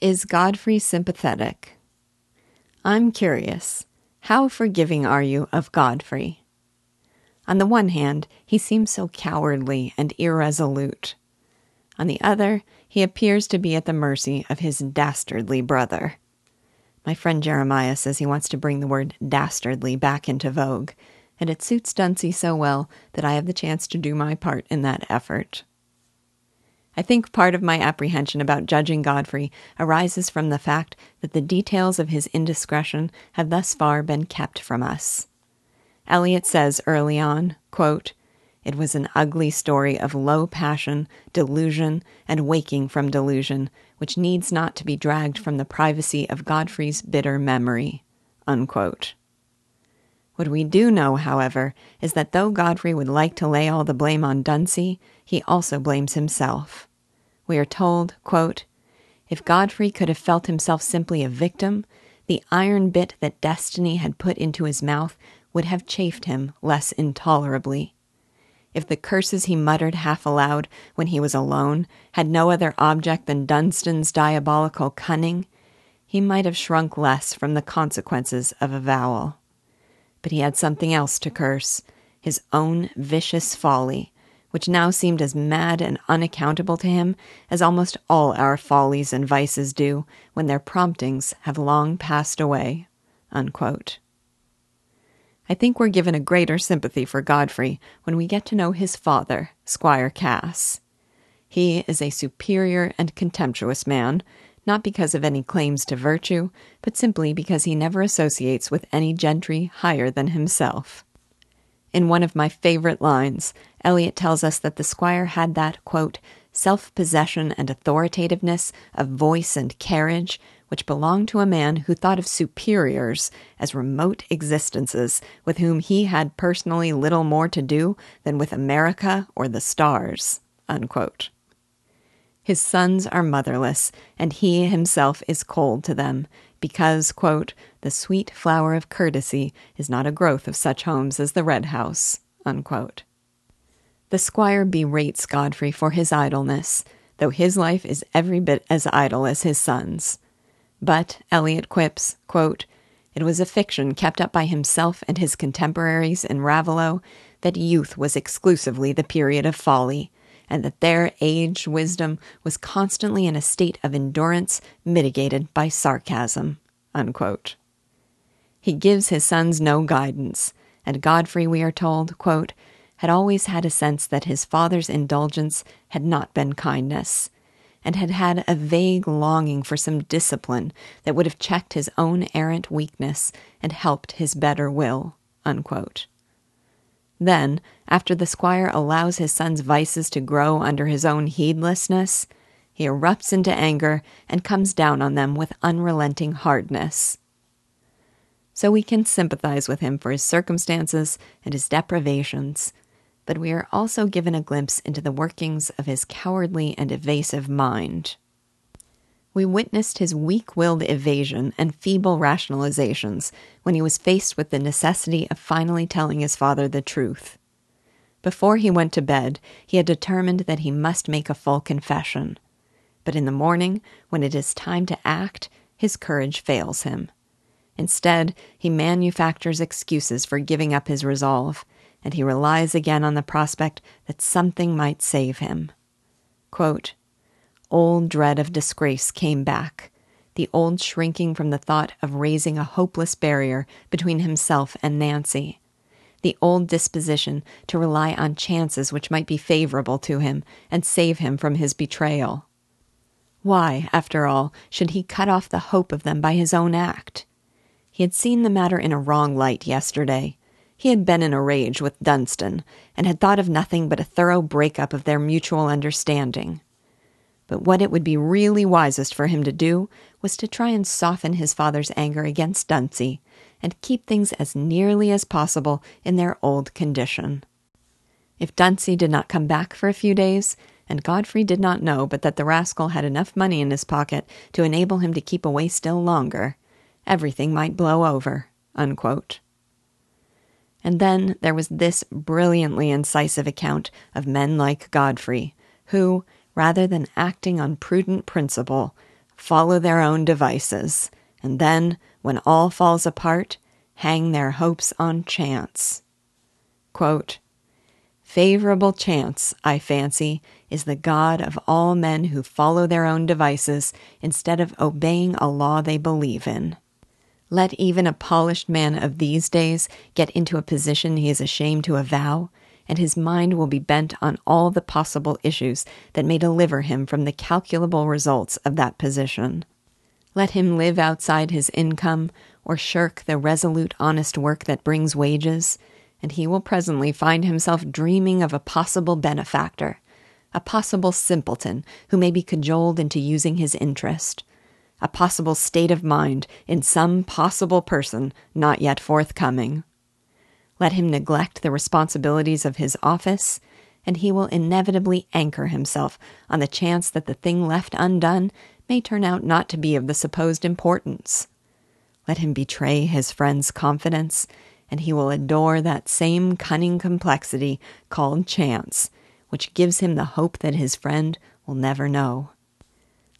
Is Godfrey sympathetic? I'm curious. How forgiving are you of Godfrey? On the one hand, he seems so cowardly and irresolute. On the other, he appears to be at the mercy of his dastardly brother. My friend Jeremiah says he wants to bring the word dastardly back into vogue, and it suits Dunsey so well that I have the chance to do my part in that effort. I think part of my apprehension about judging Godfrey arises from the fact that the details of his indiscretion have thus far been kept from us. Eliot says early on, quote, It was an ugly story of low passion, delusion, and waking from delusion, which needs not to be dragged from the privacy of Godfrey's bitter memory. Unquote. What we do know, however, is that though Godfrey would like to lay all the blame on Dunsey, he also blames himself we are told, quote, If Godfrey could have felt himself simply a victim, the iron bit that destiny had put into his mouth would have chafed him less intolerably. If the curses he muttered half aloud when he was alone had no other object than Dunstan's diabolical cunning, he might have shrunk less from the consequences of avowal. But he had something else to curse his own vicious folly, which now seemed as mad and unaccountable to him as almost all our follies and vices do when their promptings have long passed away. Unquote. I think we're given a greater sympathy for Godfrey when we get to know his father, Squire Cass. He is a superior and contemptuous man, not because of any claims to virtue, but simply because he never associates with any gentry higher than himself. In one of my favorite lines, Eliot tells us that the squire had that, quote, self possession and authoritativeness of voice and carriage which belonged to a man who thought of superiors as remote existences with whom he had personally little more to do than with America or the stars. Unquote. His sons are motherless, and he himself is cold to them, because, quote, the sweet flower of courtesy is not a growth of such homes as the Red House. Unquote. The squire berates Godfrey for his idleness, though his life is every bit as idle as his son's. But, Eliot quips, quote, it was a fiction kept up by himself and his contemporaries in Raveloe that youth was exclusively the period of folly, and that their aged wisdom was constantly in a state of endurance mitigated by sarcasm. Unquote. He gives his sons no guidance, and Godfrey, we are told, quote, had always had a sense that his father's indulgence had not been kindness, and had had a vague longing for some discipline that would have checked his own errant weakness and helped his better will. Unquote. Then, after the squire allows his son's vices to grow under his own heedlessness, he erupts into anger and comes down on them with unrelenting hardness. So we can sympathize with him for his circumstances and his deprivations, but we are also given a glimpse into the workings of his cowardly and evasive mind we witnessed his weak willed evasion and feeble rationalizations when he was faced with the necessity of finally telling his father the truth. Before he went to bed, he had determined that he must make a full confession. But in the morning, when it is time to act, his courage fails him. Instead, he manufactures excuses for giving up his resolve, and he relies again on the prospect that something might save him. Quote, old dread of disgrace came back, the old shrinking from the thought of raising a hopeless barrier between himself and Nancy, the old disposition to rely on chances which might be favorable to him and save him from his betrayal. Why, after all, should he cut off the hope of them by his own act? He had seen the matter in a wrong light yesterday. He had been in a rage with Dunstan, and had thought of nothing but a thorough break-up of their mutual understanding. But what it would be really wisest for him to do was to try and soften his father's anger against Dunsey and keep things as nearly as possible in their old condition. If Dunsey did not come back for a few days, and Godfrey did not know but that the rascal had enough money in his pocket to enable him to keep away still longer, everything might blow over. Unquote. And then there was this brilliantly incisive account of men like Godfrey, who, rather than acting on prudent principle, follow their own devices, and then, when all falls apart, hang their hopes on chance. Quote, Favorable chance, I fancy, is the God of all men who follow their own devices instead of obeying a law they believe in. Let even a polished man of these days get into a position he is ashamed to avow, and his mind will be bent on all the possible issues that may deliver him from the calculable results of that position. Let him live outside his income, or shirk the resolute, honest work that brings wages, and he will presently find himself dreaming of a possible benefactor, a possible simpleton who may be cajoled into using his interest, a possible state of mind in some possible person not yet forthcoming. Let him neglect the responsibilities of his office, and he will inevitably anchor himself on the chance that the thing left undone may turn out not to be of the supposed importance. Let him betray his friend's confidence and he will adore that same cunning complexity called chance, which gives him the hope that his friend will never know.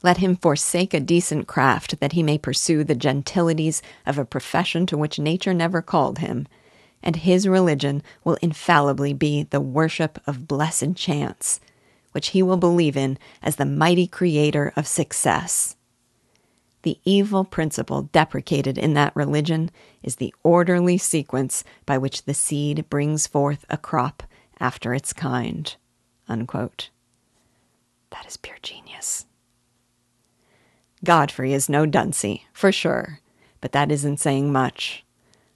Let him forsake a decent craft that he may pursue the gentilities of a profession to which nature never called him, and his religion will infallibly be the worship of blessed chance, which he will believe in as the mighty creator of success. The evil principle deprecated in that religion is the orderly sequence by which the seed brings forth a crop after its kind. Unquote. That is pure genius. Godfrey is no dunce, for sure, but that isn't saying much.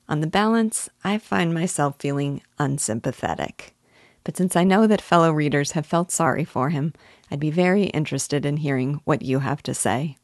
On the balance, I find myself feeling unsympathetic. But since I know that fellow readers have felt sorry for him, I'd be very interested in hearing what you have to say.